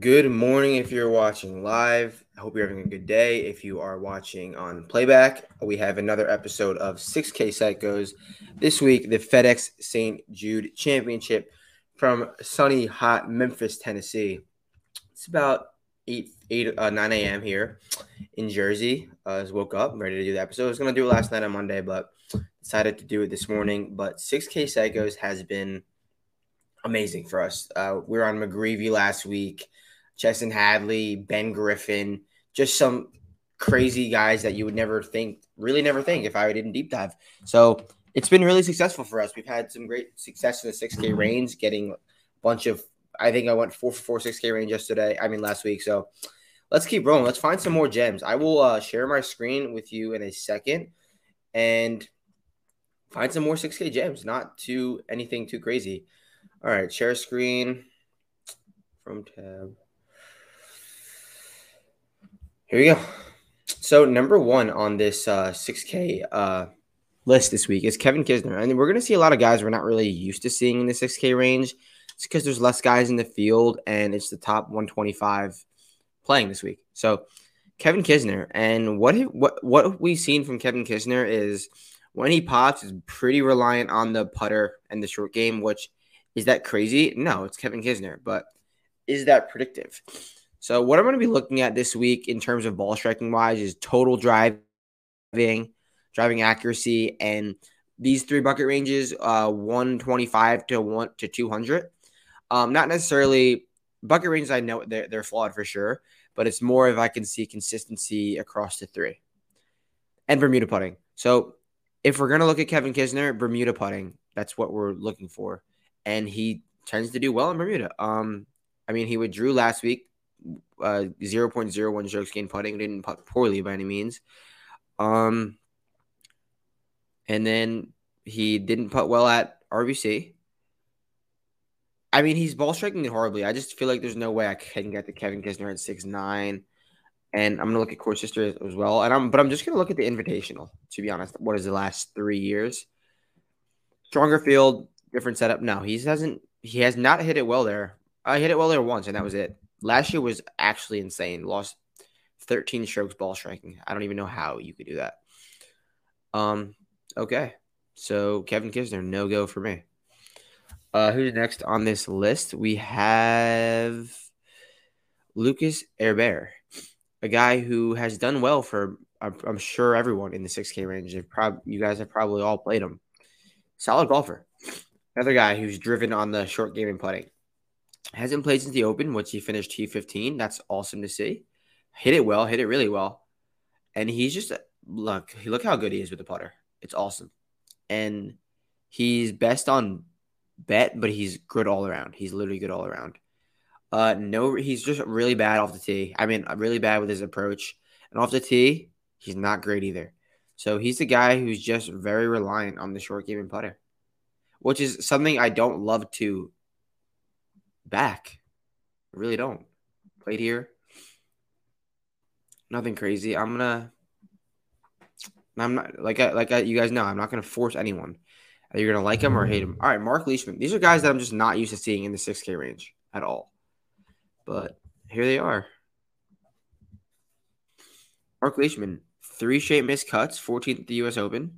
Good morning if you're watching live. I hope you're having a good day. If you are watching on playback, we have another episode of 6K Psychos. This week, the FedEx St. Jude Championship from sunny, hot Memphis, Tennessee. It's about 8, 8 uh, 9 a.m. here in Jersey. Uh, I just woke up, I'm ready to do the episode. I was going to do it last night on Monday, but decided to do it this morning. But 6K Psychos has been – amazing for us. Uh, we were on McGreevy last week, Chesson Hadley, Ben Griffin, just some crazy guys that you would never think, really never think if I didn't deep dive. So it's been really successful for us. We've had some great success in the 6K range, getting a bunch of, I think I went four for four 6K range yesterday, I mean last week. So let's keep rolling. Let's find some more gems. I will uh, share my screen with you in a second and find some more 6K gems, not too anything too crazy. All right, share screen from tab. Here we go. So number one on this uh, 6K uh, list this week is Kevin Kisner, and we're going to see a lot of guys we're not really used to seeing in the 6K range. It's because there's less guys in the field, and it's the top 125 playing this week. So Kevin Kisner, and what what what we've seen from Kevin Kisner is when he pops is pretty reliant on the putter and the short game, which is that crazy? No, it's Kevin Kisner, but is that predictive? So, what I'm going to be looking at this week in terms of ball striking wise is total driving, driving accuracy, and these three bucket ranges, uh, 125 to one to 200. Um, not necessarily bucket ranges. I know they're, they're flawed for sure, but it's more if I can see consistency across the three and Bermuda putting. So, if we're going to look at Kevin Kisner, Bermuda putting, that's what we're looking for and he tends to do well in Bermuda. Um, I mean, he withdrew last week, uh, 0.01 strokes gained putting, didn't putt poorly by any means. Um, and then he didn't putt well at RBC. I mean, he's ball striking it horribly. I just feel like there's no way I can get to Kevin Kisner at six nine, and I'm gonna look at course history as well. And I'm, but I'm just gonna look at the Invitational. To be honest, what is the last three years? Stronger field, different setup. No, he hasn't. He has not hit it well there. I hit it well there once, and that was it. Last year was actually insane. Lost 13 strokes ball striking. I don't even know how you could do that. Um. Okay. So Kevin Kisner, no go for me. Uh, who's next on this list? We have Lucas Herbert, a guy who has done well for I'm sure everyone in the 6K range. Prob- you guys have probably all played him. Solid golfer. Another guy who's driven on the short game and putting. Hasn't played since the Open, which he finished T15. That's awesome to see. Hit it well, hit it really well. And he's just look, look how good he is with the putter. It's awesome. And he's best on bet, but he's good all around. He's literally good all around. Uh, no, he's just really bad off the tee. I mean, really bad with his approach. And off the tee, he's not great either. So he's the guy who's just very reliant on the short game and putter which is something I don't love to back. I really don't. Played here. Nothing crazy. I'm gonna. I'm not like I, like I, you guys know. I'm not gonna force anyone. You're gonna like him or hate him. All right, Mark Leishman. These are guys that I'm just not used to seeing in the 6K range at all. But here they are. Mark Leishman, three straight missed cuts, 14th at the U.S. Open.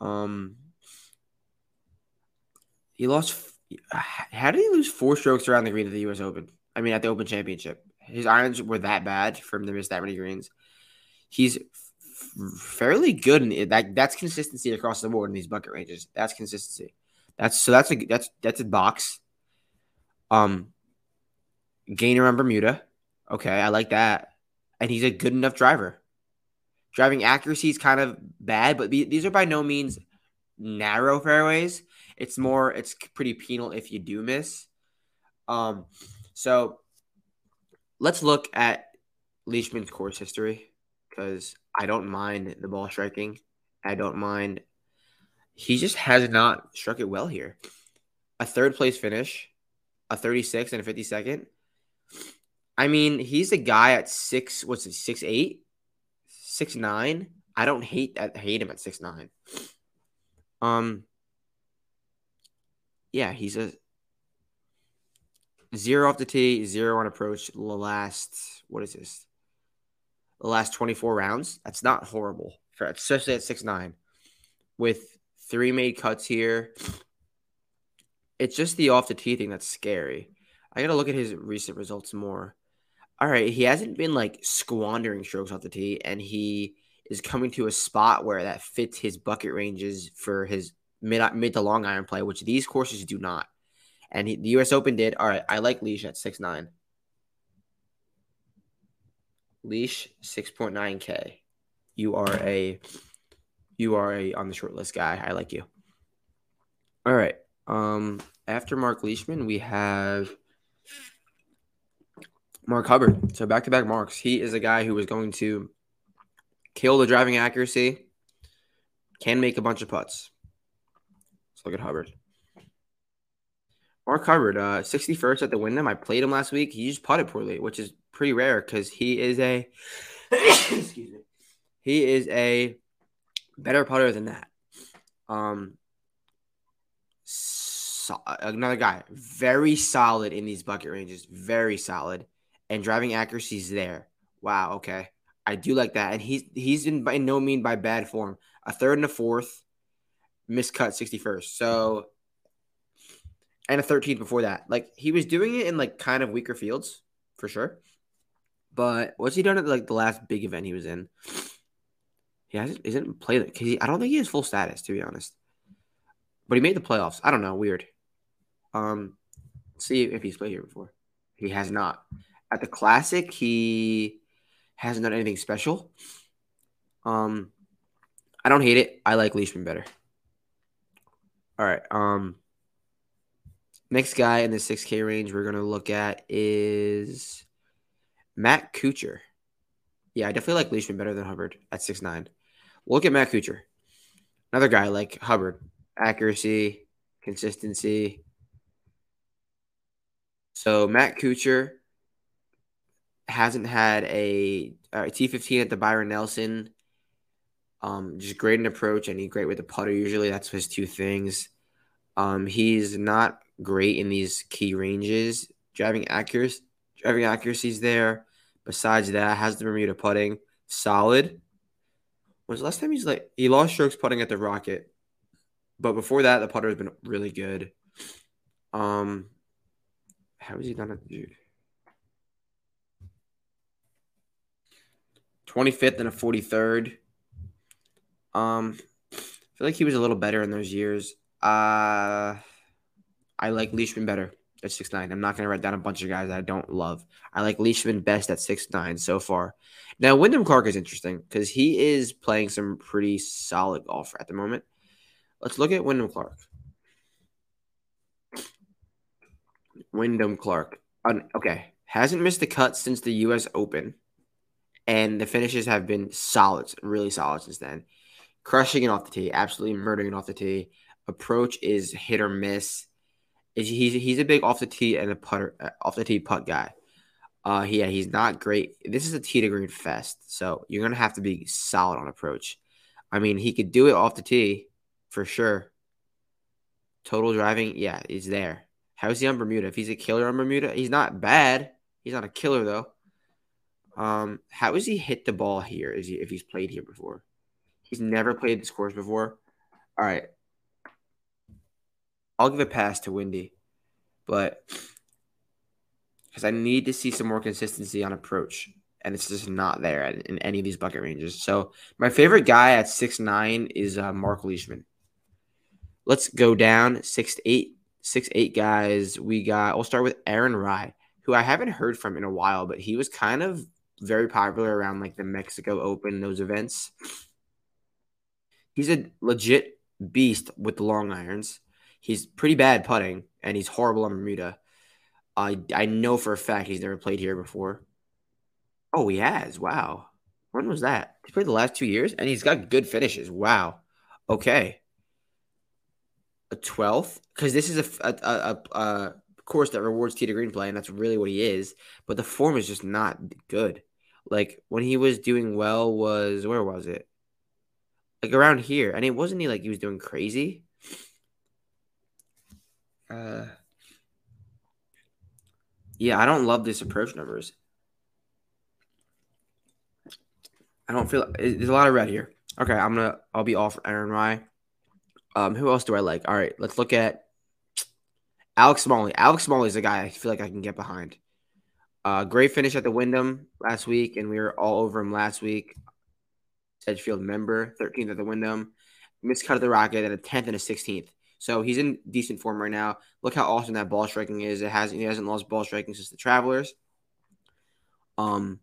Um, he lost. How did he lose four strokes around the green at the U.S. Open? I mean, at the Open Championship, his irons were that bad for him to miss that many greens. He's fairly good in that. That's consistency across the board in these bucket ranges. That's consistency. That's so. That's a that's that's a box. Um, gainer on Bermuda. Okay, I like that. And he's a good enough driver. Driving accuracy is kind of bad, but these are by no means narrow fairways. It's more, it's pretty penal if you do miss. Um, so let's look at Leishman's course history because I don't mind the ball striking. I don't mind. He just has not struck it well here. A third place finish, a 36 and a 52nd. I mean, he's a guy at six, what's it, six eight, six nine. I don't hate that hate him at six nine. Um, yeah, he's a zero off the tee, zero on approach. The last what is this? The last 24 rounds. That's not horrible for especially at six nine, with three made cuts here. It's just the off the tee thing that's scary. I gotta look at his recent results more. All right, he hasn't been like squandering strokes off the tee, and he is coming to a spot where that fits his bucket ranges for his mid mid to long iron play, which these courses do not. And he, the U.S. Open did. All right, I like Leash at six nine. Leash six point nine k. You are a you are a on the short list guy. I like you. All right. Um, after Mark Leishman, we have Mark Hubbard. So back to back marks. He is a guy who is going to kill the driving accuracy, can make a bunch of putts. Let's look at Hubbard. Mark Hubbard, uh, 61st at the Wyndham. I played him last week. He just putted poorly, which is pretty rare because he is a excuse me. He is a better putter than that. Um, so, another guy, very solid in these bucket ranges, very solid, and driving accuracy is there. Wow, okay, I do like that, and he's he's in by no mean by bad form. A third and a fourth, miscut sixty first. So, and a thirteenth before that. Like he was doing it in like kind of weaker fields for sure. But what's he done at like the last big event he was in? He hasn't isn't played it because I don't think he has full status to be honest. But he made the playoffs. I don't know. Weird. Um, see if he's played here before. He has not. At the classic, he hasn't done anything special. Um, I don't hate it. I like Leishman better. All right. Um, next guy in the 6K range we're gonna look at is Matt Kuchar. Yeah, I definitely like Leishman better than Hubbard at six nine. We'll look at Matt Kuchar. Another guy like Hubbard. Accuracy, consistency. So Matt Kuchar hasn't had a uh, T15 at the Byron Nelson. Um, just great in approach and he's great with the putter. Usually that's his two things. Um, he's not great in these key ranges. Driving accuracy, driving accuracy's there. Besides that, has the Bermuda putting solid. Was last time he's like he lost strokes putting at the Rocket, but before that, the putter has been really good. Um, how has he done it, dude? 25th and a 43rd. Um, I feel like he was a little better in those years. Uh, I like Leishman better at six nine. I'm not going to write down a bunch of guys that I don't love. I like Leishman best at six nine so far. Now, Wyndham Clark is interesting because he is playing some pretty solid golf at the moment. Let's look at Wyndham Clark. Wyndham Clark. okay. Hasn't missed a cut since the U.S. Open. And the finishes have been solid, really solid since then. Crushing it off the tee, absolutely murdering it off the tee. Approach is hit or miss. He's he's a big off the tee and a putter uh, off the tee putt guy. Uh, yeah, he's not great. This is a tee to green fest, so you're gonna have to be solid on approach. I mean, he could do it off the tee for sure. Total driving, yeah, he's there. How's he on Bermuda? If he's a killer on Bermuda, he's not bad. He's not a killer though. Um, how has he hit the ball here? Is he if he's played here before? He's never played this course before. All right, I'll give a pass to Windy, but because I need to see some more consistency on approach, and it's just not there in any of these bucket ranges. So my favorite guy at six nine is uh, Mark Leishman. Let's go down six eight six eight guys. We got. We'll start with Aaron Rai, who I haven't heard from in a while, but he was kind of very popular around like the Mexico Open, those events. He's a legit beast with the long irons. He's pretty bad putting, and he's horrible on Bermuda. I I know for a fact he's never played here before. Oh, he has. Wow. When was that? He played the last two years, and he's got good finishes. Wow. Okay. A twelfth, because this is a, a, a, a course that rewards tee to green play, and that's really what he is. But the form is just not good. Like when he was doing well, was where was it? Like around here, and it wasn't he like he was doing crazy. Uh, Yeah, I don't love this approach numbers. I don't feel there's a lot of red here. Okay, I'm gonna I'll be off Aaron Rai. Um, who else do I like? All right, let's look at Alex Smalley. Alex Smalley is a guy I feel like I can get behind. Uh, great finish at the Wyndham last week, and we were all over him last week. Sedgefield member, 13th at the Wyndham. Missed cut of the Rocket at a 10th and a 16th. So he's in decent form right now. Look how awesome that ball striking is. It has he hasn't lost ball striking since the Travelers. Um,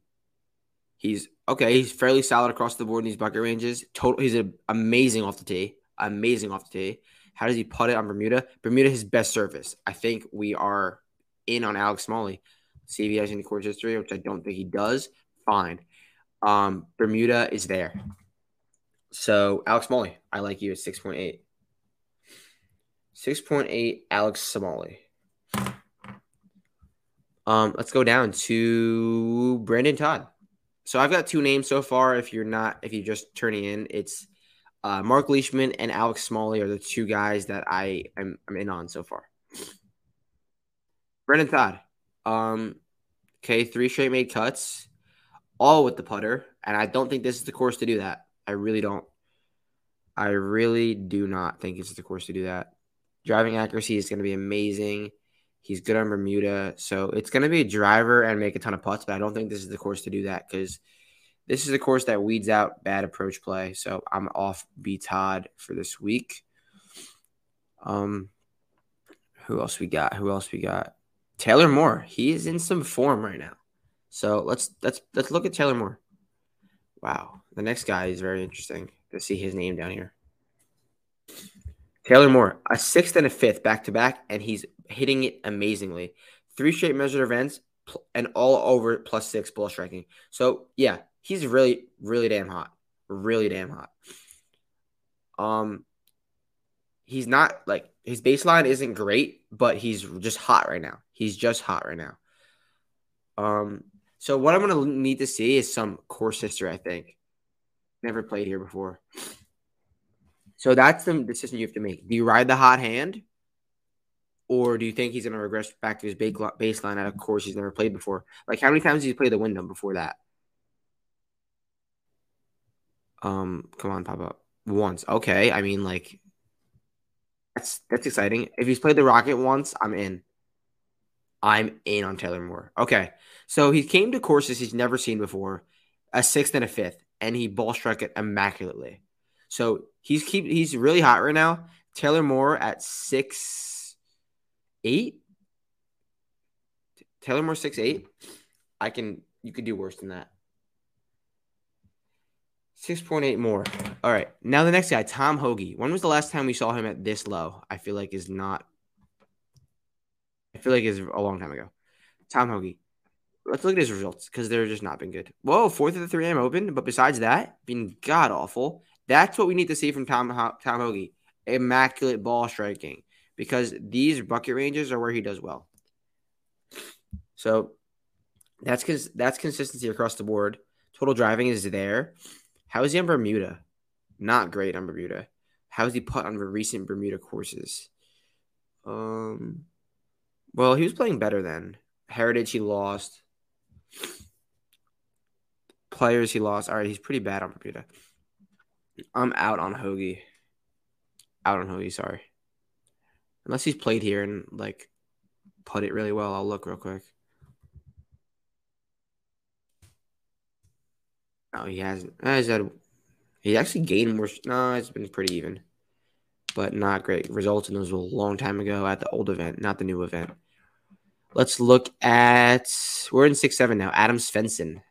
he's okay. He's fairly solid across the board in these bucket ranges. Total, he's a, amazing off the tee. Amazing off the tee. How does he put it on Bermuda? Bermuda his best surface. I think we are in on Alex Smalley. See if he has any course history, which I don't think he does. Fine. Um, Bermuda is there. So Alex Smalley, I like you at six point eight. 6.8 Alex Smalley. Um, let's go down to Brendon Todd. So I've got two names so far. If you're not, if you're just turning in, it's uh, Mark Leishman and Alex Smalley are the two guys that I am I'm in on so far. Brendon Todd. Um, okay, three straight made cuts, all with the putter, and I don't think this is the course to do that. I really don't. I really do not think it's the course to do that. Driving accuracy is going to be amazing. He's good on Bermuda. So it's going to be a driver and make a ton of putts, but I don't think this is the course to do that because this is a course that weeds out bad approach play. So I'm off B Todd for this week. Um, who else we got? Who else we got? Taylor Moore. He is in some form right now. So let's let's let's look at Taylor Moore. Wow, the next guy is very interesting to see his name down here. Taylor Moore, a sixth and a fifth back to back, and he's hitting it amazingly. Three straight measured events and all over plus six ball striking. So yeah, he's really, really damn hot. Really damn hot. Um, he's not like his baseline isn't great, but he's just hot right now. He's just hot right now. Um, so what I'm gonna need to see is some course history. I think never played here before. So that's the decision you have to make. Do you ride the hot hand? Or do you think he's going to regress back to his baseline at a course he's never played before? Like, how many times did he play the Wyndham before that? Um, come on, pop up once. Okay, I mean, like, that's that's exciting. If he's played the Rocket once, I'm in. I'm in on Taylor Moore. Okay, so he came to courses he's never seen before, a sixth and a fifth, and he ball struck it immaculately. So he's keep he's really hot right now. Taylor Moore at six eight. Taylor Moore six eight. I can you could do worse than that. Six point eight Moore. All right. Now the next guy, Tom Hoge. When was the last time we saw him at this low? I feel like is not. I feel like it's a long time ago. Tom Hoge. Let's look at his results because they're just not been good. Whoa, fourth of the 3M Open, but besides that, been god awful. That's what we need to see from Tom Tom Hoge. Immaculate ball striking because these bucket ranges are where he does well. So that's because that's consistency across the board. Total driving is there. How is he on Bermuda? Not great on Bermuda. How is he put on the recent Bermuda courses? Um, well, he was playing better then. Heritage he lost. Players he lost. All right, he's pretty bad on Bermuda. I'm out on Hoge. Out on Hoge, sorry. Unless he's played here and like put it really well, I'll look real quick. Oh, he hasn't. He's had, he actually gained more. No, it's been pretty even, but not great results. And those were a long time ago at the old event, not the new event. Let's look at. We're in six seven now. Adam Svensson.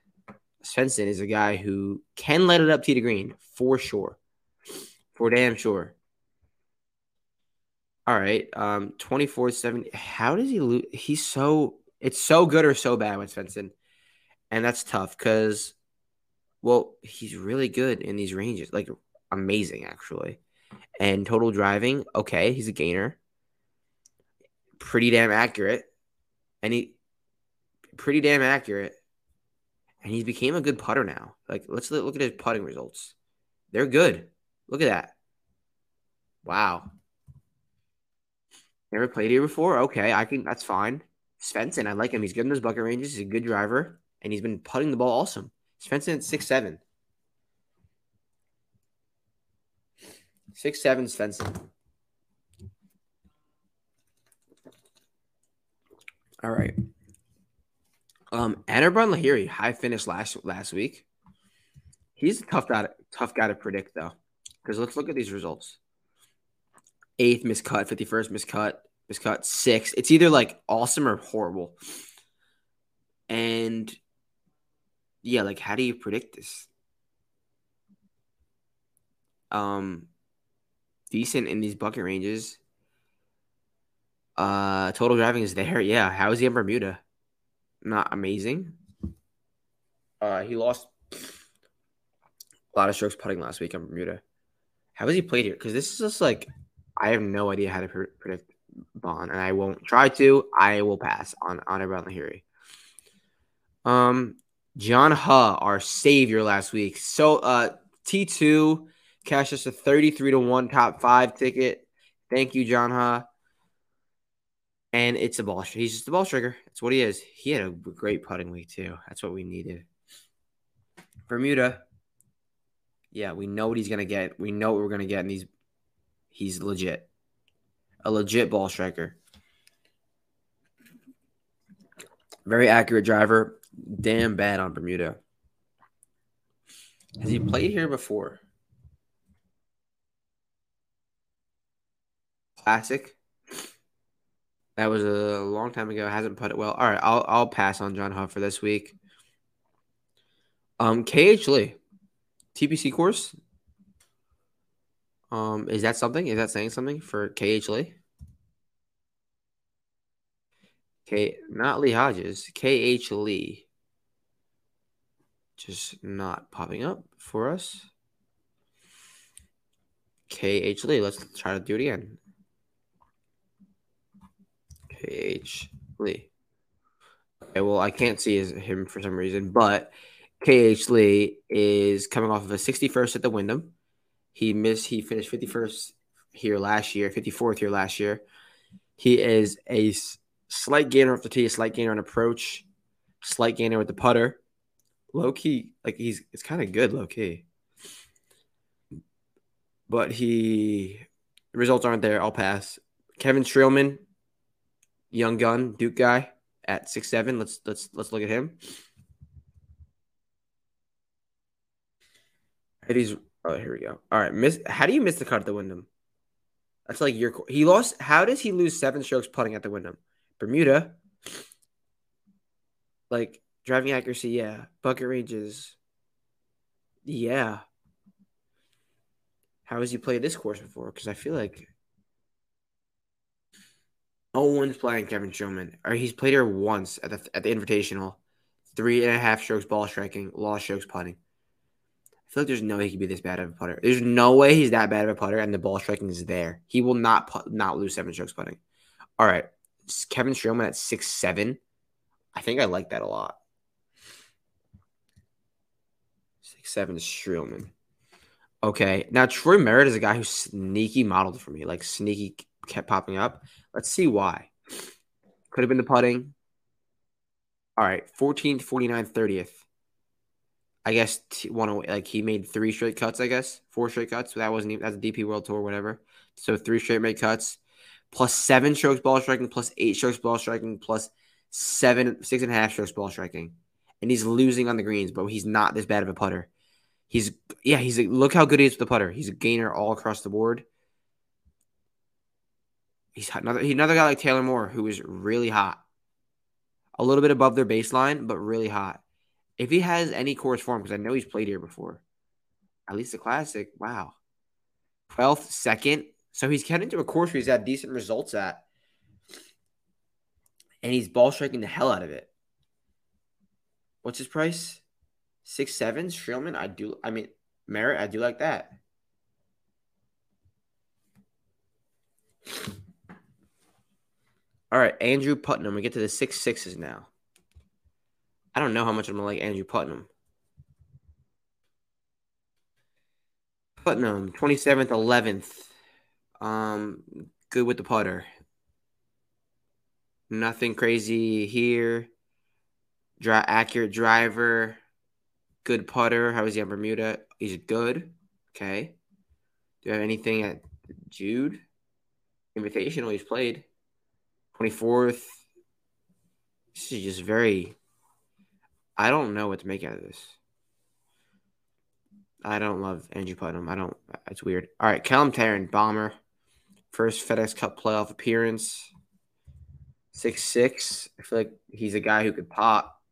Svensson is a guy who can let it up to green for sure. For damn sure. All right, um, twenty four seven. How does he lose? He's so it's so good or so bad with Svensson. And that's tough because well, he's really good in these ranges. Like amazing actually. And total driving, okay, he's a gainer. Pretty damn accurate. And he pretty damn accurate and he's became a good putter now. Like let's look at his putting results. They're good. Look at that. Wow. Never played here before. Okay, I can. That's fine. Svensson, I like him. He's good in those bucket ranges. He's a good driver, and he's been putting the ball awesome. Svensson at six seven. Six seven Svensson. All right. Um, Anirban Lahiri, high finish last last week. He's a tough guy, tough guy to predict though, because let's look at these results. Eighth miscut, fifty first miscut, miscut six. It's either like awesome or horrible. And yeah, like how do you predict this? Um, decent in these bucket ranges. Uh, total driving is there. Yeah, how is he in Bermuda? Not amazing. Uh, he lost a lot of strokes putting last week on Bermuda. How has he played here? Because this is just like I have no idea how to predict Bond, and I won't try to. I will pass on Anirban Lahiri. Um, John Huh, our savior last week. So, uh, T two cashed us a thirty three to one top five ticket. Thank you, John Huh. And it's a ball. He's just a ball striker. That's what he is. He had a great putting week too. That's what we needed. Bermuda. Yeah, we know what he's gonna get. We know what we're gonna get, and he's he's legit, a legit ball striker. Very accurate driver. Damn bad on Bermuda. Has he played here before? Classic. That was a long time ago. Hasn't put it well. All right, I'll I'll pass on John Huh for this week. Um, KH Lee, TPC course. Um, is that something? Is that saying something for KH Lee? K, not Lee Hodges. KH Lee. Just not popping up for us. KH Lee. Let's try to do it again. KH Lee. Okay, well, I can't see his, him for some reason, but KH Lee is coming off of a 61st at the Wyndham. He missed, he finished 51st here last year, 54th here last year. He is a slight gainer off the tee, a slight gainer on approach, slight gainer with the putter. Low key, like he's it's kind of good low key. But he results aren't there. I'll pass. Kevin Streelman, young gun, Duke guy at six seven. Let's let's let's look at him. He's oh here we go. All right, miss. How do you miss the cut at the Wyndham? That's like your he lost. How does he lose seven strokes putting at the Wyndham? Bermuda, like driving accuracy, yeah. Bucket ranges, yeah. How has he played this course before? Because I feel like no one's playing Kevin Streelman. Or he's played here once at the at the Invitational. Three and a half strokes ball striking, lost strokes putting. I feel like there's no way he could be this bad of a putter. There's no way he's that bad of a putter, and the ball striking is there. He will not put, not lose seven strokes putting. All right, Kevin Streelman at six seven. I think I like that a lot. Six seven Streelman. Okay, now Troy Merritt is a guy who sneaky modeled for me, like sneaky kept popping up. Let's see why. Could have been the putting. All right, 14th, 49th, 30th. I guess t- one like he made three straight cuts. I guess four straight cuts. That wasn't even that's a DP World Tour, whatever. So three straight made cuts, plus seven strokes ball striking, plus eight strokes ball striking, plus seven six and a half strokes ball striking, and he's losing on the greens, but he's not this bad of a putter. He's yeah, he's a, look how good he is with the putter. He's a gainer all across the board. He's another he, another guy like Taylor Moore who is really hot, a little bit above their baseline, but really hot. If he has any course form, because I know he's played here before, at least the classic. Wow, twelfth, second. So he's getting to a course where he's had decent results at, and he's ball striking the hell out of it. What's his price? Six seven. I do. I mean, Merritt. I do like that. All right, Andrew Putnam. We get to the six sixes now. I don't know how much I'm gonna like Andrew Putnam. Putnam, 27th, 11th. Um, good with the putter. Nothing crazy here. Dry, accurate driver. Good putter. How is he on Bermuda? He's good. Okay. Do you have anything at Jude? Invitational he's played. 24th. This is just very. I don't know what to make out of this. I don't love Andrew Putnam. I don't. It's weird. All right, Callum Tarren, bomber. First FedEx Cup playoff appearance. Six six. I feel like he's a guy who could pop.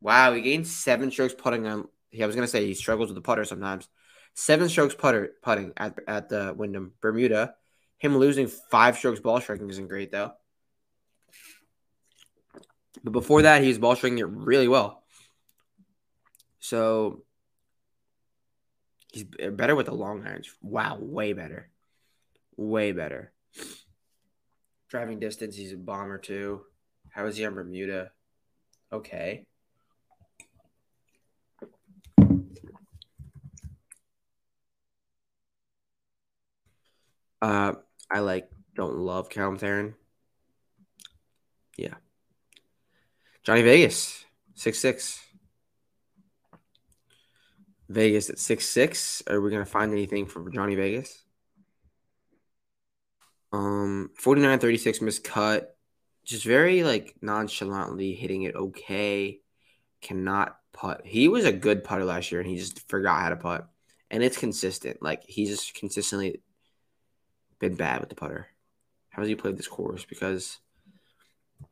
Wow, he gained seven strokes putting on. I was gonna say he struggles with the putter sometimes. Seven strokes putter putting at at the Wyndham Bermuda. Him losing five strokes ball striking isn't great though. But before that, he was ball striking it really well. So he's better with the long irons. Wow, way better. Way better. Driving distance, he's a bomber too. How is he on Bermuda? Okay. Uh, I like don't love Callum Tarren. Yeah. Johnny Vegas, six six. Vegas at six six. Are we gonna find anything for Johnny Vegas? Um, 49 36 miscut. Just very like nonchalantly hitting it okay. Cannot putt. He was a good putter last year and he just forgot how to putt. And it's consistent. Like he's just consistently been bad with the putter. How has he played this course? Because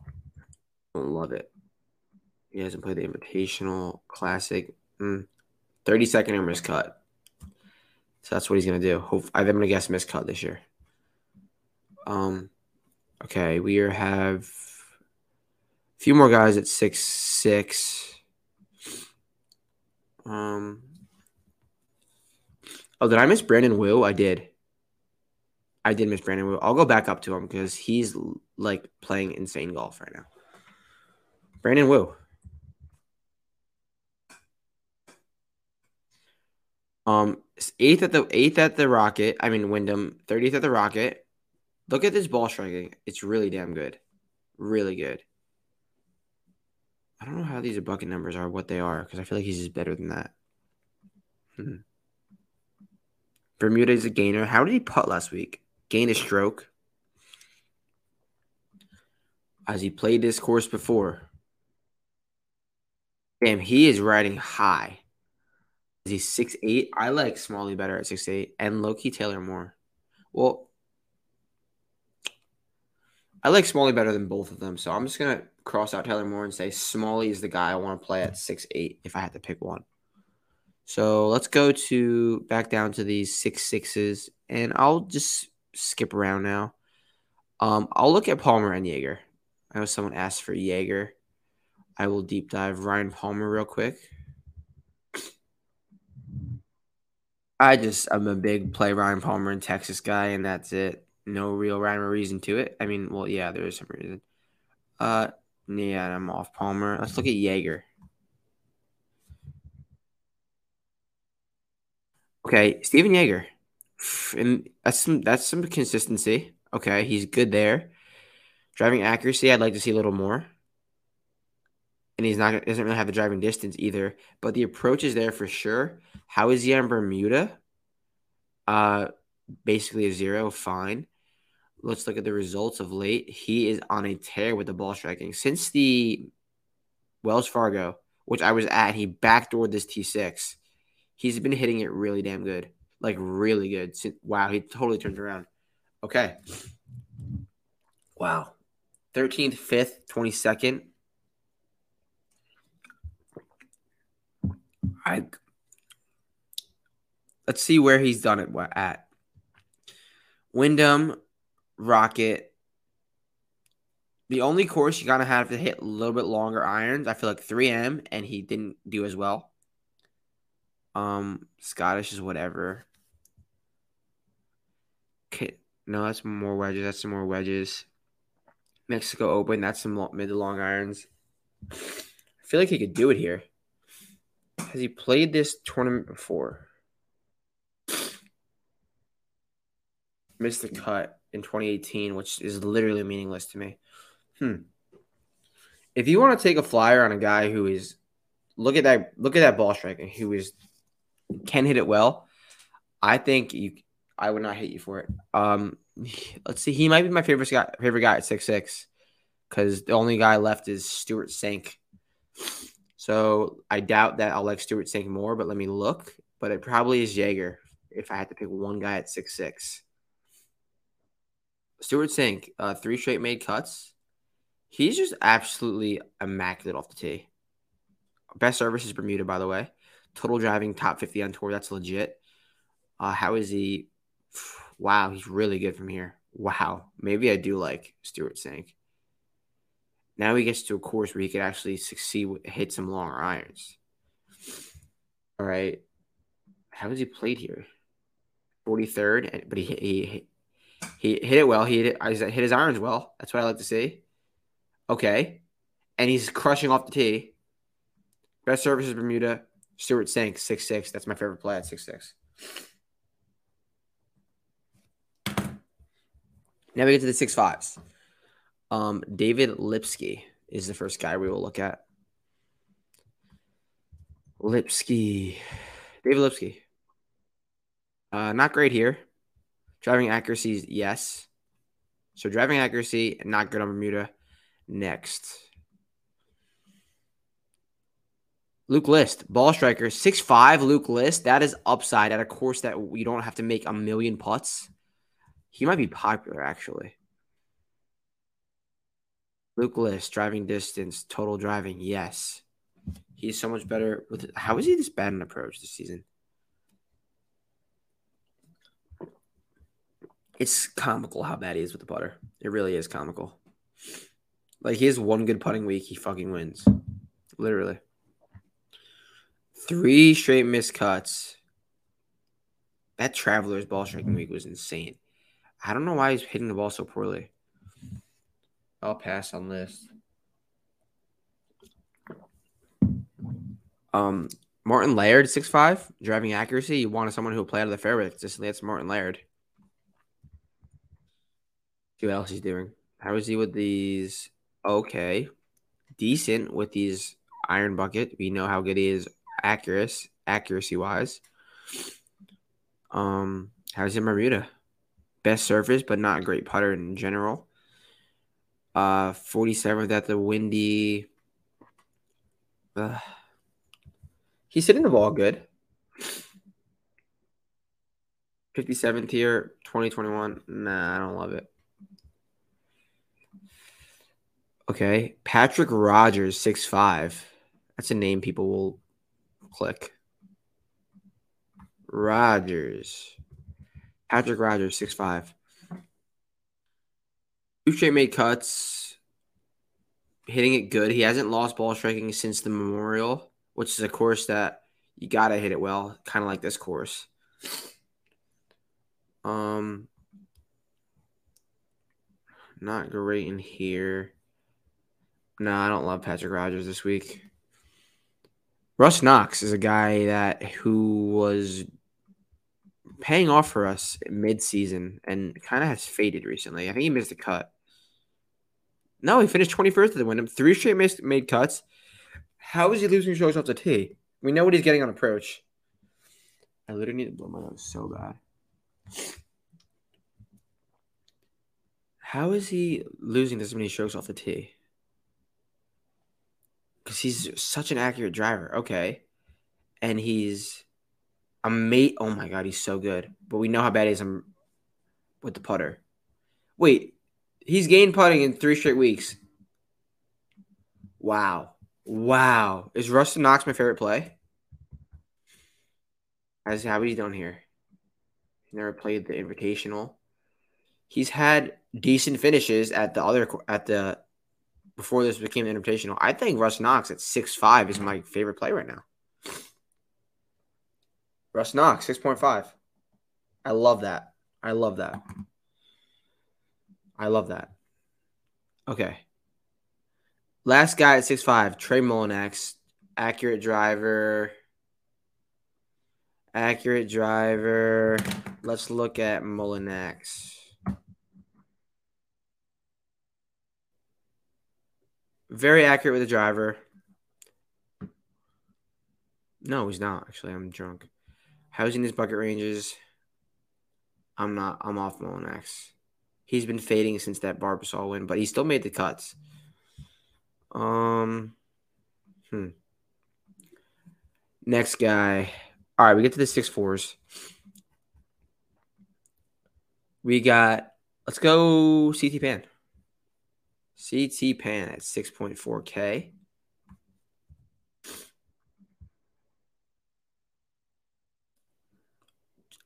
I don't love it. He hasn't played the Invitational Classic. Mm. 30 second or miscut. So that's what he's gonna do. Hope I'm gonna guess miscut this year. Um, okay, we have a few more guys at six six. Um. Oh, did I miss Brandon Wu? I did. I did miss Brandon Wu. I'll go back up to him because he's like playing insane golf right now. Brandon Wu. Um, eighth at the eighth at the Rocket. I mean Wyndham. Thirtieth at the Rocket. Look at this ball striking. It's really damn good. Really good. I don't know how these bucket numbers are, what they are, because I feel like he's just better than that. Hmm. Bermuda is a gainer. How did he putt last week? Gain a stroke. Has he played this course before? Damn, he is riding high. Is he six eight? I like Smalley better at six eight, and Loki Taylor Moore. Well, I like Smalley better than both of them, so I'm just gonna cross out Taylor Moore and say Smalley is the guy I want to play at six eight if I had to pick one. So let's go to back down to these six sixes, and I'll just skip around now. Um, I'll look at Palmer and Jaeger. I know someone asked for Jaeger. I will deep dive Ryan Palmer real quick. I just I'm a big play Ryan Palmer in Texas guy, and that's it no real rhyme or reason to it. I mean, well, yeah, there is some reason. Uh, yeah, I'm off Palmer. Let's look at Jaeger. Okay, Stephan Jaeger, and that's some that's some consistency. Okay, he's good there. Driving accuracy, I'd like to see a little more. And he's not doesn't really have the driving distance either, but the approach is there for sure. How is he on Bermuda? Uh, basically a zero, fine let's look at the results of late. He is on a tear with the ball striking. Since the Wells Fargo, which I was at, he backdoored this T6. He's been hitting it really damn good. Like, really good. Wow, he totally turned around. Okay. Wow. 13th, 5th, 22nd. I let's see where he's done it at. Wyndham, Rocket. The only course you gotta have to hit a little bit longer irons. I feel like 3M, and he didn't do as well. Um, Scottish is whatever. Okay, no, that's more wedges. That's some more wedges. Mexico Open. That's some mid to long irons. I feel like he could do it here. Has he played this tournament before? Missed the cut in 2018, which is literally meaningless to me. Hmm. If you want to take a flyer on a guy who is look at that look at that ball striking who is can hit it well, I think you I would not hate you for it. Um let's see, he might be my favorite guy favorite guy at six six because the only guy left is Stewart Cink. So I doubt that I'll like Stewart Cink more, but let me look. But it probably is Jaeger if I had to pick one guy at six six. Stewart Cink, uh, three straight made cuts. He's just absolutely immaculate off the tee. Best service is Bermuda, by the way. Total driving top 50 on tour. That's legit. Uh, how is he? Wow, he's really good from here. Wow. Maybe I do like Stewart Cink. Now he gets to a course where he could actually succeed, hit some longer irons. All right. How has he played here? 43rd, but he, he, he hit it well. He hit, it, hit his irons well. That's what I like to see. Okay. And he's crushing off the tee. Best services Bermuda. Stewart Cink, six six. That's my favorite play at six six. Now we get to the six fives. Um, David Lipsky is the first guy we will look at. Lipsky. David Lipsky. Uh, not great here. Driving accuracy, is yes. So driving accuracy, not good on Bermuda. Next. Luke List, ball striker, six five. Luke List, that is upside at a course that we don't have to make a million putts. He might be popular, actually. Luke List, driving distance, total driving, yes. He's so much better with. How is he this bad in approach this season? It's comical how bad he is with the putter. It really is comical. Like he has one good putting week, he fucking wins. Literally. Three straight missed cuts. That Travelers ball striking week was insane. I don't know why he's hitting the ball so poorly. I'll pass on this. Um, Martin Laird, six five, driving accuracy. You wanted someone who will play out of the fairway consistently. That's Martin Laird. See what else he's doing. How is he with these? Okay, decent with these iron bucket. We know how good he is, accuracy accuracy wise. Um, how's in Bermuda? Best surface, but not a great putter in general. Uh, 47th at the windy. Uh, he's hitting the ball good. 57th here, 2021. Nah, I don't love it. Okay. Patrick Rodgers, six five. That's a name people will click. Rodgers. Patrick Rodgers, six five. Uche made cuts, hitting it good. He hasn't lost ball striking since the Memorial, which is a course that you gotta hit it well, kind of like this course. Um, not great in here. No, I don't love Patrick Rodgers this week. Russ Knox is a guy that who was paying off for us mid-season and kind of has faded recently. I think he missed a cut. No, he finished 21st at the Wyndham. Three straight missed, made cuts. How is he losing strokes off the tee? We know what he's getting on approach. I literally need to blow my nose so bad. How is he losing this many strokes off the tee? Because he's such an accurate driver. Okay. And he's a mate. Oh my God, he's so good. But we know how bad he is um, with the putter. Wait, He's gained putting in three straight weeks. Wow. Wow. Is Russell Knox my favorite play? As how he's done here. Never played the invitational. He's had decent finishes at the other at the before this became the invitational. I think Russ Knox at six five is my favorite play right now. Russ Knox, 6.5. I love that. I love that. I love that. Okay. Last guy at six five, Trey Mullinax, accurate driver. Accurate driver. Let's look at Mullinax. Very accurate with the driver. No, he's not. Actually, I'm drunk. Housing his bucket ranges? I'm not. I'm off Mullinax. He's been fading since that Barbasol win, but he still made the cuts. Um. Hmm. Next guy. All right, we get to the six fours. We got. Let's go CT Pan. CT Pan at 6.4K.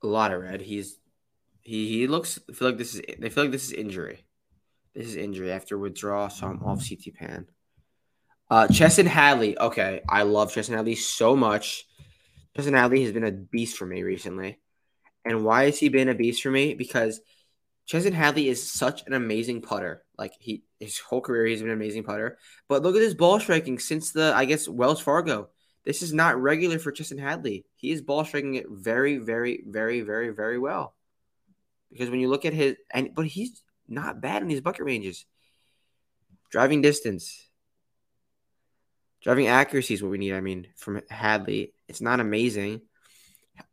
A lot of red. He's he he looks I feel like this is they feel like this is injury. This is injury after withdrawal, so I'm off CT Pan. Uh Chesson Hadley. Okay. I love Chesson Hadley so much. Chesson Hadley has been a beast for me recently. And why has he been a beast for me? Because Chesson Hadley is such an amazing putter. Like he his whole career he's been an amazing putter. But look at his ball striking since the I guess Wells Fargo. This is not regular for Chesson Hadley. He is ball striking it very, very, very, very, very well. Because when you look at his and but he's not bad in these bucket ranges. Driving distance. Driving accuracy is what we need. I mean, from Hadley, it's not amazing.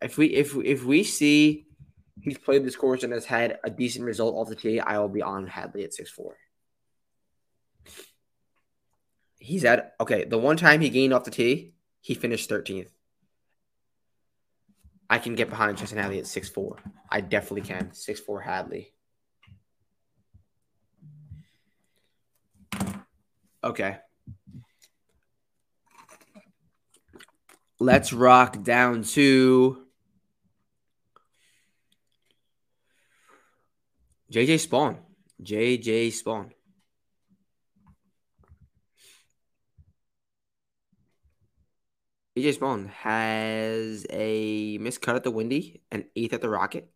If we if if we see he's played this course and has had a decent result off the tee, I will be on Hadley at six four. He's at okay. The one time he gained off the tee, he finished 13th. I can get behind Chesson Hadley at six four. I definitely can. Six four Hadley. Okay. Let's rock down to JJ Spaun. JJ Spaun. JJ Spaun has a missed cut at the Wyndham an eighth at the Rocket.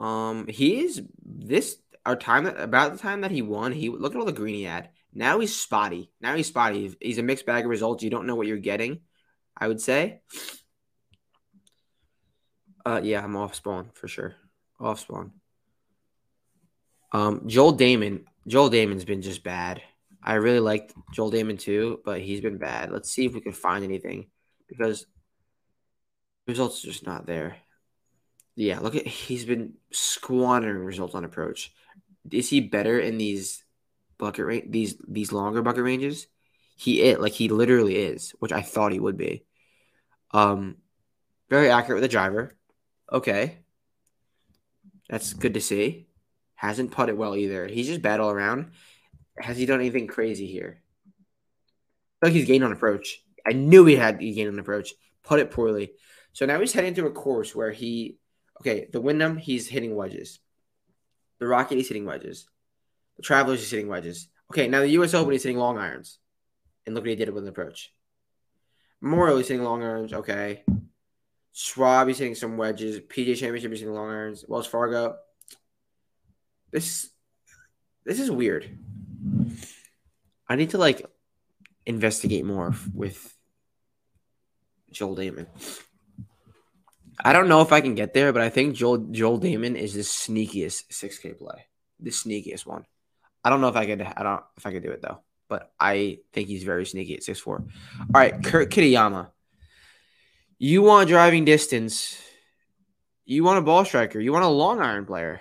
Um, he is this our time that about the time that he won. He look at all the green he had. Now he's spotty. Now he's spotty. He's a mixed bag of results. You don't know what you're getting. I would say. Uh, yeah, I'm off Spaun for sure. Off Spaun. Um, Joel Dahmen. Joel Dahmen's been just bad. I really liked Joel Dahmen too, but he's been bad. Let's see if we can find anything because results are just not there. Yeah, look at he's been squandering results on approach. Is he better in these bucket range these these longer bucket ranges? He it like he literally is, which I thought he would be. Um, very accurate with the driver. Okay, that's good to see. Hasn't putted well either. He's just bad all around. Has he done anything crazy here? I like he's gained on approach. I knew he had he gained on approach. Put it poorly. So now he's heading to a course where he okay, the Wyndham, he's hitting wedges. The Rocket, he's hitting wedges. The Travelers, he's hitting wedges. Okay, now the US Open, he's hitting long irons. And look what he did with an approach. Memorial, he's hitting long irons. Okay. Schwab, he's hitting some wedges. PGA Championship, he's hitting long irons. Wells Fargo. This this is weird. I need to like investigate more with Joel Dahmen. I don't know if I can get there, but I think Joel Joel Dahmen is the sneakiest 6K play, the sneakiest one. I don't know if I could. I don't if I could do it though, but I think he's very sneaky at 6'4". All right, Kurt Kitayama. You want driving distance. You want a ball striker. You want a long iron player.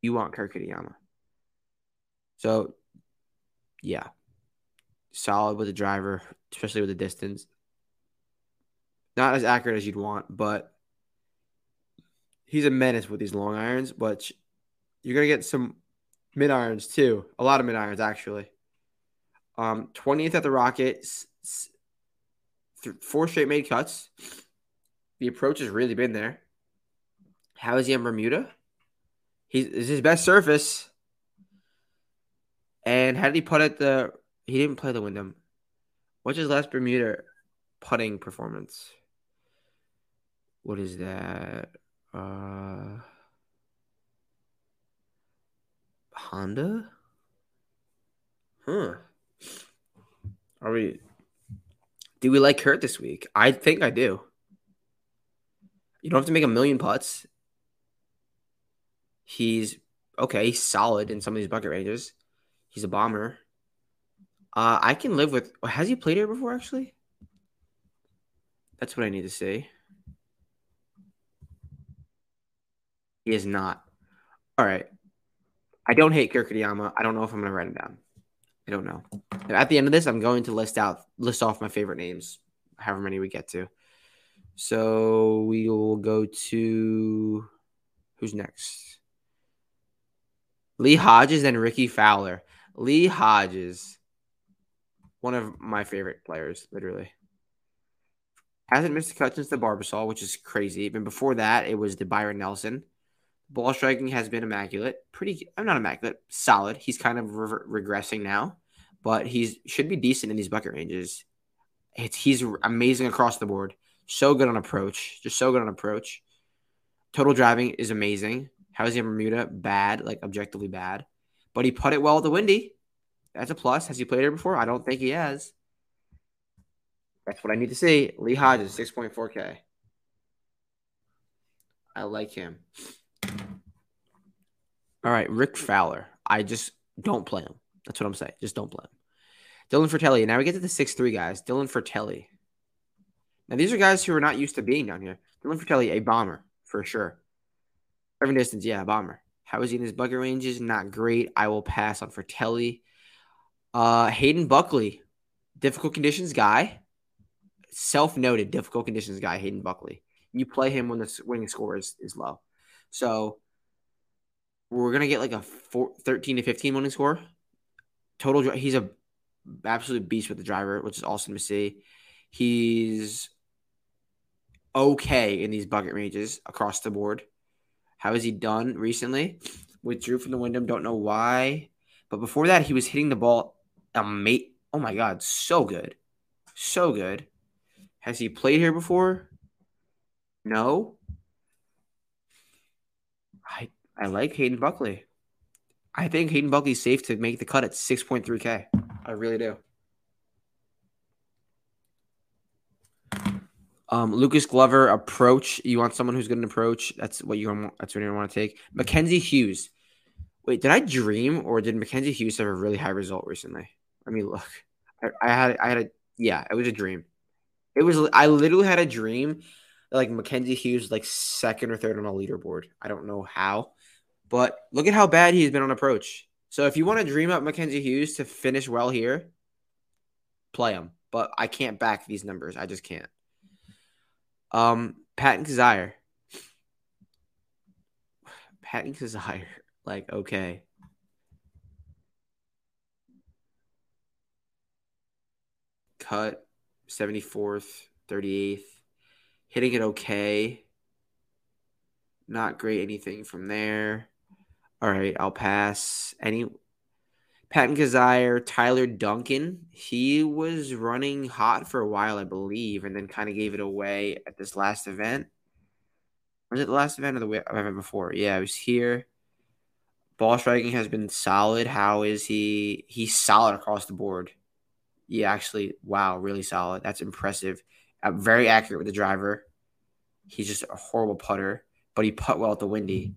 You want Kurt Kitayama. So, yeah, solid with the driver, especially with the distance. Not as accurate as you'd want, but he's a menace with these long irons. But you're gonna get some mid irons too. A lot of mid irons actually. Um, 20th at the Rockets, four straight made cuts. The approach has really been there. How is he in Bermuda? He's is his best surface. And how did he put it the he didn't play the Wyndham. What's his last Bermuda putting performance? What is that? Uh Honda? Huh. Are we do we like Kurt this week? I think I do. You don't have to make a million putts. He's okay, he's solid in some of these bucket ranges. He's a bomber. Uh, I can live with. Has he played here before? Actually, that's what I need to say. He is not. All right. I don't hate Kurt Kitayama. I don't know if I'm going to write him down. I don't know. At the end of this, I'm going to list out list off my favorite names, however many we get to. So we will go to who's next? Lee Hodges and Rickie Fowler. Lee Hodges, one of my favorite players, literally. Hasn't missed a cut since the Barbasol, which is crazy. Even before that, it was the Byron Nelson. Ball striking has been immaculate. Pretty, I'm not immaculate, solid. He's kind of re- regressing now, but he's should be decent in these bucket ranges. It's, he's amazing across the board. So good on approach. Just so good on approach. Total driving is amazing. How is he in Bermuda? Bad, like objectively bad. But he put it well the Wyndham. That's a plus. Has he played here before? I don't think he has. That's what I need to see. Lee Hodges, 6.4K. I like him. All right, Rick Fowler. I just don't play him. That's what I'm saying. Just don't play him. Dylan Frittelli. Now we get to the six three guys. Dylan Frittelli. Now these are guys who are not used to being down here. Dylan Frittelli, a bomber for sure. Driving distance, yeah, a bomber. How is he in his bucket ranges? Not great. I will pass on Frittelli. Uh, Hayden Buckley, difficult conditions guy. Self noted difficult conditions guy. Hayden Buckley. You play him when the winning score is, is low. So we're gonna get like a four, 13 to 15 winning score. Total, he's a absolute beast with the driver, which is awesome to see. He's okay in these bucket ranges across the board. How has he done recently? Withdrew from the Wyndham, don't know why. But before that, he was hitting the ball. Mate, oh my god, so good, so good. Has he played here before? No. I I like Hayden Buckley. I think Hayden Buckley's safe to make the cut at 6.3K. I really do. Um, Lucas Glover approach. You want someone who's good in approach. That's what you. That's what you want to take. Mackenzie Hughes. Wait, did I dream or did Mackenzie Hughes have a really high result recently? Let me look. I, I had I had a yeah, it was a dream. It was I literally had a dream like Mackenzie Hughes like second or third on a leaderboard. I don't know how, but look at how bad he's been on approach. So if you want to dream up Mackenzie Hughes to finish well here, play him. But I can't back these numbers. I just can't. Um, Patton Kizzire. Patton Kizzire. Like, okay. Cut 74th, 38th hitting it okay. Not great anything from there. All right, I'll pass. Any Patton Kizzire, Tyler Duncan. He was running hot for a while, I believe, and then kind of gave it away at this last event. Was it the last event or the event before? Yeah, it was here. Ball striking has been solid. How is he? He's solid across the board. Yeah, actually, wow, really solid. That's impressive. Uh, very accurate with the driver. He's just a horrible putter, but he put well at the Wyndham.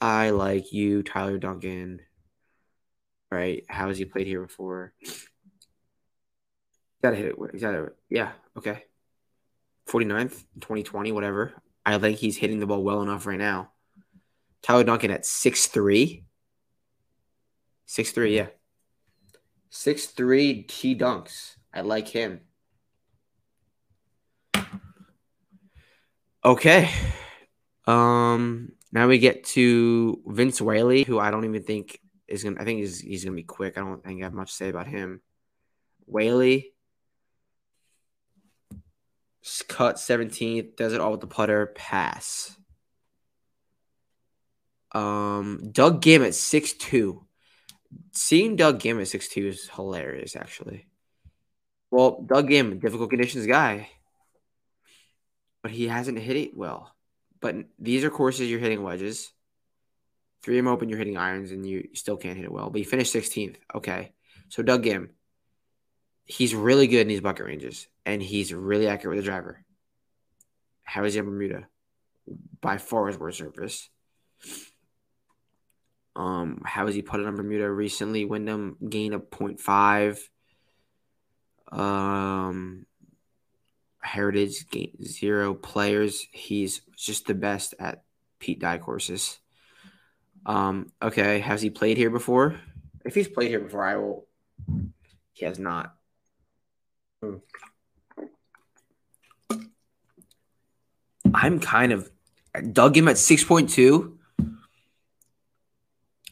I like you, Tyler Duncan. Right? How has he played here before? Gotta hit it. It? Yeah. Okay. 49th, 2020, whatever. I think he's hitting the ball well enough right now. Tyler Duncan at 6'3. 6'3, yeah. 6'3 T dunks. I like him. Okay. Um now we get to Vince Whaley, who I don't even think is gonna I think he's he's gonna be quick. I don't think I have much to say about him. Whaley cut 17th, does it all with the putter, pass. Um Doug Ghim at 6'2. Seeing Doug Ghim at 6'2 is hilarious, actually. Well, Doug Ghim, difficult conditions guy but he hasn't hit it well. But these are courses you're hitting wedges. Three M Open, you're hitting irons, and you still can't hit it well. But you finished 16th. Okay. So Doug Ghim, he's really good in these bucket ranges, and he's really accurate with the driver. How is he in Bermuda? By far his worst surface. Um, how has he put it on Bermuda recently? Wyndham gain a 0.5. Um, Heritage gain zero players. He's just the best at Pete Dye courses. Um, okay, has he played here before? If he's played here before, I will. He has not. I'm kind of Doug Ghim at 6.2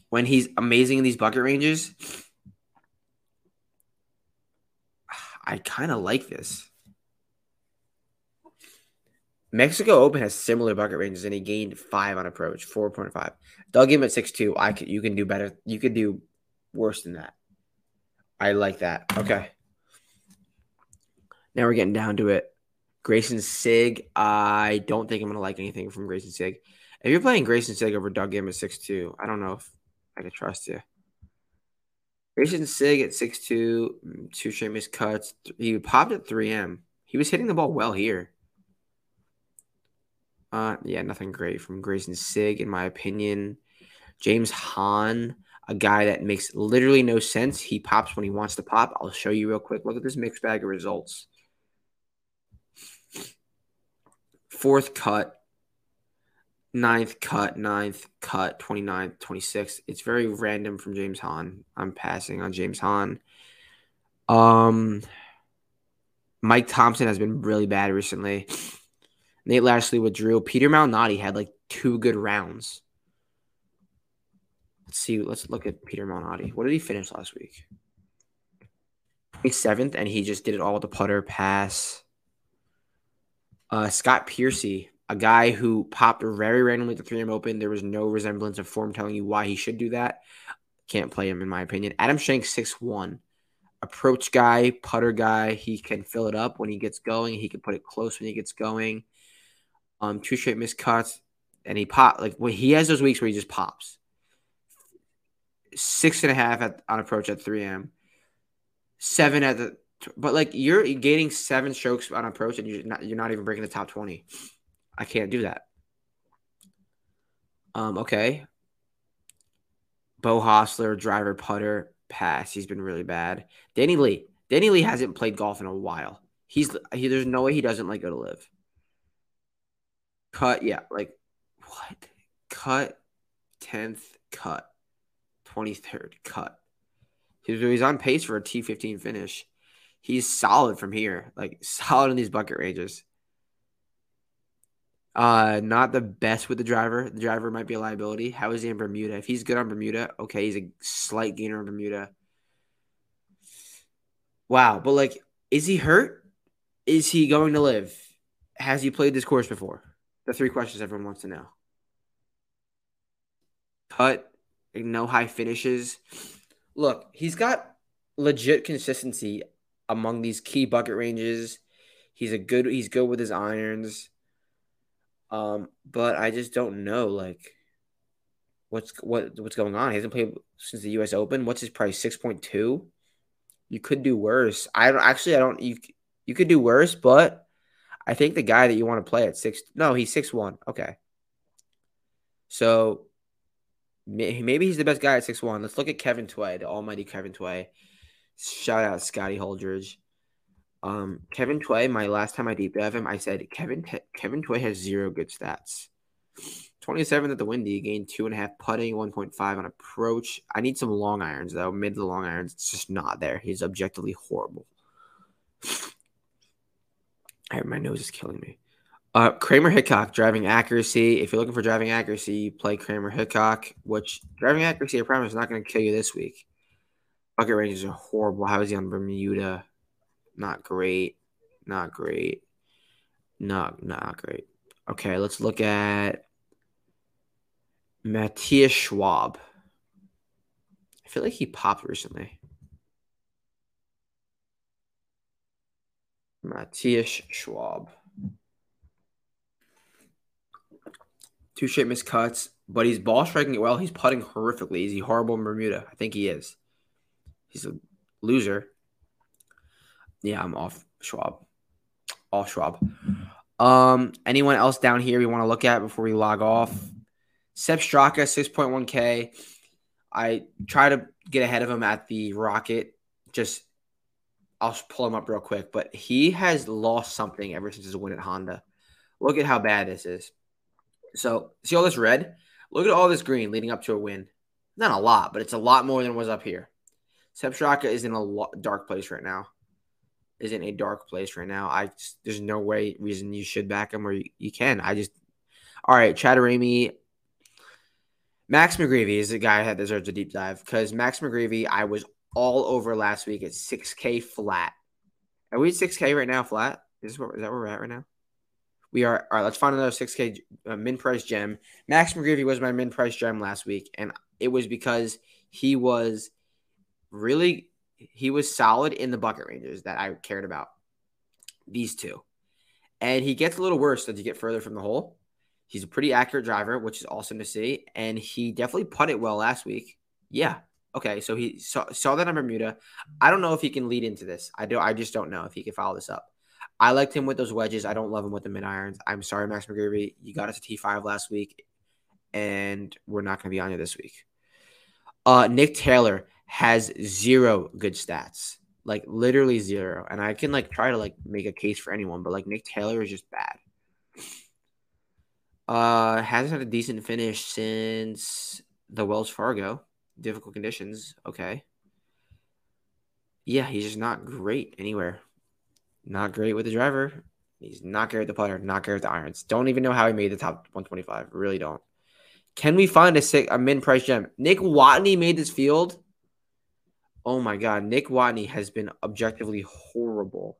when he's amazing in these bucket ranges. I kind of like this. Mexico Open has similar bucket ranges, and he gained five on approach, four point five. Doug Ghim at six two. I could, you can do better. You could do worse than that. I like that. Okay. Now we're getting down to it. Greyson Sigg. I don't think I'm gonna like anything from Greyson Sigg. If you're playing Greyson Sigg over Doug Ghim at six two, I don't know if I can trust you. Greyson Sigg at six two, two straight missed cuts. He popped at 3M. He was hitting the ball well here. Uh, yeah, nothing great from Greyson Sigg, in my opinion. James Hahn, a guy that makes literally no sense. He pops when he wants to pop. I'll show you real quick. Look at this mixed bag of results. Fourth cut, ninth cut, ninth cut, 29th, 26th. It's very random from James Hahn. I'm passing on James Hahn. Um, Mike Thompson has been really bad recently. Nate Lashley withdrew. Peter Malnati had like two good rounds. Let's see. Let's look at Peter Malnati. What did he finish last week? He's seventh, and he just did it all with the putter pass. Uh, Scott Piercy, a guy who popped very randomly at the 3M Open. There was no resemblance of form telling you why he should do that. Can't play him, in my opinion. Adam Schenk, 6 1. Approach guy, putter guy. He can fill it up when he gets going. He can put it close when he gets going um, two straight missed cuts, and he pop like when he has those weeks where he just pops. Six and a half at on approach at 3M, seven at the but like you're gaining seven strokes on approach and you're not you're not even breaking the top 20. I can't do that. Um, okay. Beau Hossler, driver, putter, pass. He's been really bad. Danny Lee. Danny Lee hasn't played golf in a while. He's he, there's no way he doesn't like go to LIV. Cut, yeah, like what? Cut, tenth, cut, twenty third, cut. He's, on pace for a T fifteen finish. He's solid from here, like solid in these bucket ranges. Uh, not the best with the driver. The driver might be a liability. How is he in Bermuda? If he's good on Bermuda, okay, he's a slight gainer on Bermuda. Wow, but like, is he hurt? Is he going to LIV? Has he played this course before? The three questions everyone wants to know. Cut, no high finishes. Look, he's got legit consistency among these key bucket ranges. He's a good he's good with his irons. Um, but I just don't know like what's what what's going on. He hasn't played since the US Open. What's his price? 6.2? You could do worse. I don't actually I don't you you could do worse, but I think the guy that you want to play at six, no, he's six one. Okay, so maybe he's the best guy at six one. Let's look at Kevin Tway, the almighty Kevin Tway. Shout out Scotty Holdridge. Um, Kevin Tway. My last time I deep dive him, I said Kevin Kevin Tway has zero good stats. 27th at the Wyndham, gained two and a half putting, 1.5 on approach. I need some long irons though. Mid the long irons, it's just not there. He's objectively horrible. I, my nose is killing me. Uh, Kramer Hickok driving accuracy. If you're looking for driving accuracy, you play Kramer Hickok, which driving accuracy, I promise, is not going to kill you this week. Bucket ranges are horrible. How is he on Bermuda? Not great. Not great. Not not great. Okay, let's look at Matthias Schwab. I feel like he popped recently. Matthias Schwab. Two straight missed cuts, but he's ball striking it well. He's putting horrifically. Is he horrible in Bermuda? I think he is. He's a loser. Yeah, I'm off Schwab. Off Schwab. Um, anyone else down here we want to look at before we log off? Sepp Straka, 6.1K. I try to get ahead of him at the Rocket. Just I'll pull him up real quick, but he has lost something ever since his win at Honda. Look at how bad this is. So see all this red? Look at all this green leading up to a win. Not a lot, but it's a lot more than was up here. Sepp Straka is in a lo- dark place right now. Is in a dark place right now. I just, there's no way reason you should back him or you, you can. I just all right. Chad Ramey, Max McGreevy is the guy that deserves a deep dive because Max McGreevy, I was all over last week at 6K flat. Are we at 6K right now flat? Is, what, is that where we're at right now? We are. All right, let's find another 6K uh, min price gem. Max McGreevy was my min price gem last week, and it was because he was really he was solid in the bucket ranges that I cared about. These two. And he gets a little worse as you get further from the hole. He's a pretty accurate driver, which is awesome to see. And he definitely putted well last week. Yeah. Okay. So he saw, saw that on Bermuda. I don't know if he can lead into this. I do. I just don't know if he can follow this up. I liked him with those wedges. I don't love him with the mid irons. I'm sorry, Max McGreevy. You got us a T5 last week, and we're not going to be on you this week. Uh, Nick Taylor has zero good stats, like literally zero. And I can like try to like make a case for anyone, but like Nick Taylor is just bad. Uh, hasn't had a decent finish since the Wells Fargo. Difficult conditions. Okay. Yeah, he's just not great anywhere. Not great with the driver. He's not great with the putter. Not great with the irons. Don't even know how he made the top 125. Really don't. Can we find a sick a min price gem? Nick Watney made this field. Oh my god, Nick Watney has been objectively horrible.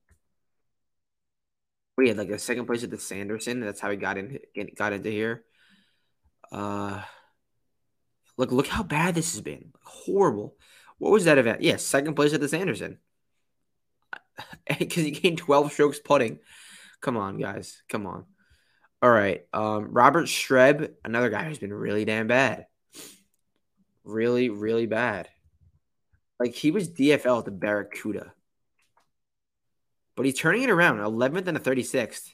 We had like a second place at the Sanderson. That's how he got in got into here. Uh look look how bad this has been. Horrible. What was that event? Yeah, second place at the Sanderson because he gained 12 strokes putting. Come on, guys. Come on. All right. Um, Robert Streb, another guy who's been really damn bad. Really, really bad. Like he was DFL at the Barracuda. But he's turning it around. 11th and a 36th.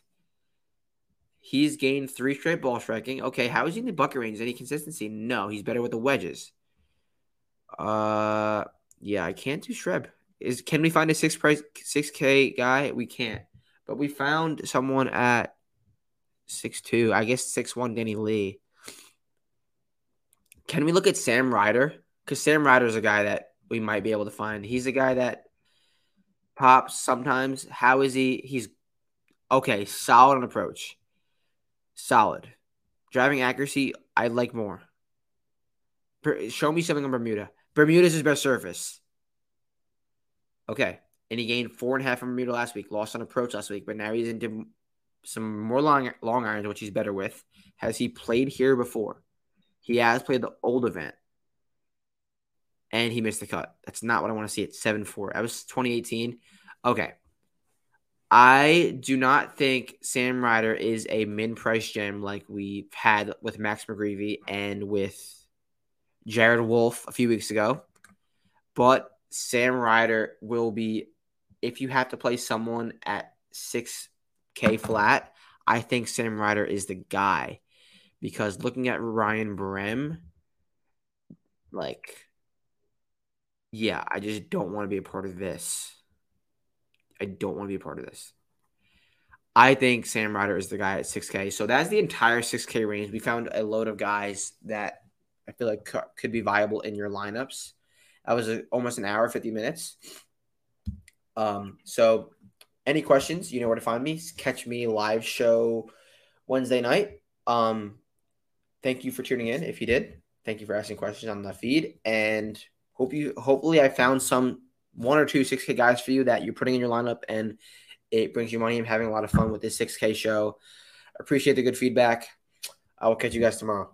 He's gained three straight ball striking. Okay, how is he in the bucket range? Any consistency? No, he's better with the wedges. Uh, yeah, I can't do Streb. Is can we find a six price six K guy? We can't. But we found someone at six two. I guess six one Danny Lee. Can we look at Sam Ryder? Because Sam Ryder is a guy that we might be able to find. He's a guy that pops sometimes. How is he? He's okay, solid on approach. Solid. Driving accuracy, I like more. Show me something on Bermuda. Bermuda's his best surface. Okay. And he gained four and a half from Bermuda last week, lost on approach last week, but now he's into some more long long irons, which he's better with. Has he played here before? He has played the old event. And he missed the cut. That's not what I want to see at 7 4. That was 2018. Okay. I do not think Sam Ryder is a min price gem like we've had with Max McGreevy and with Jared Wolfe a few weeks ago. But Sam Ryder will be, if you have to play someone at 6K flat, I think Sam Ryder is the guy. Because looking at Ryan Brehm, like, yeah, I just don't want to be a part of this. I don't want to be a part of this. I think Sam Ryder is the guy at 6K. So that's the entire 6K range. We found a load of guys that I feel like could be viable in your lineups. That was a, almost an hour, 50 minutes. Um, so any questions, you know where to find me. Catch me live show Wednesday night. Um, thank you for tuning in. If you did, thank you for asking questions on the feed. And hope you hopefully I found some one or two 6K guys for you that you're putting in your lineup and it brings you money. I'm having a lot of fun with this 6K show. Appreciate the good feedback. I will catch you guys tomorrow.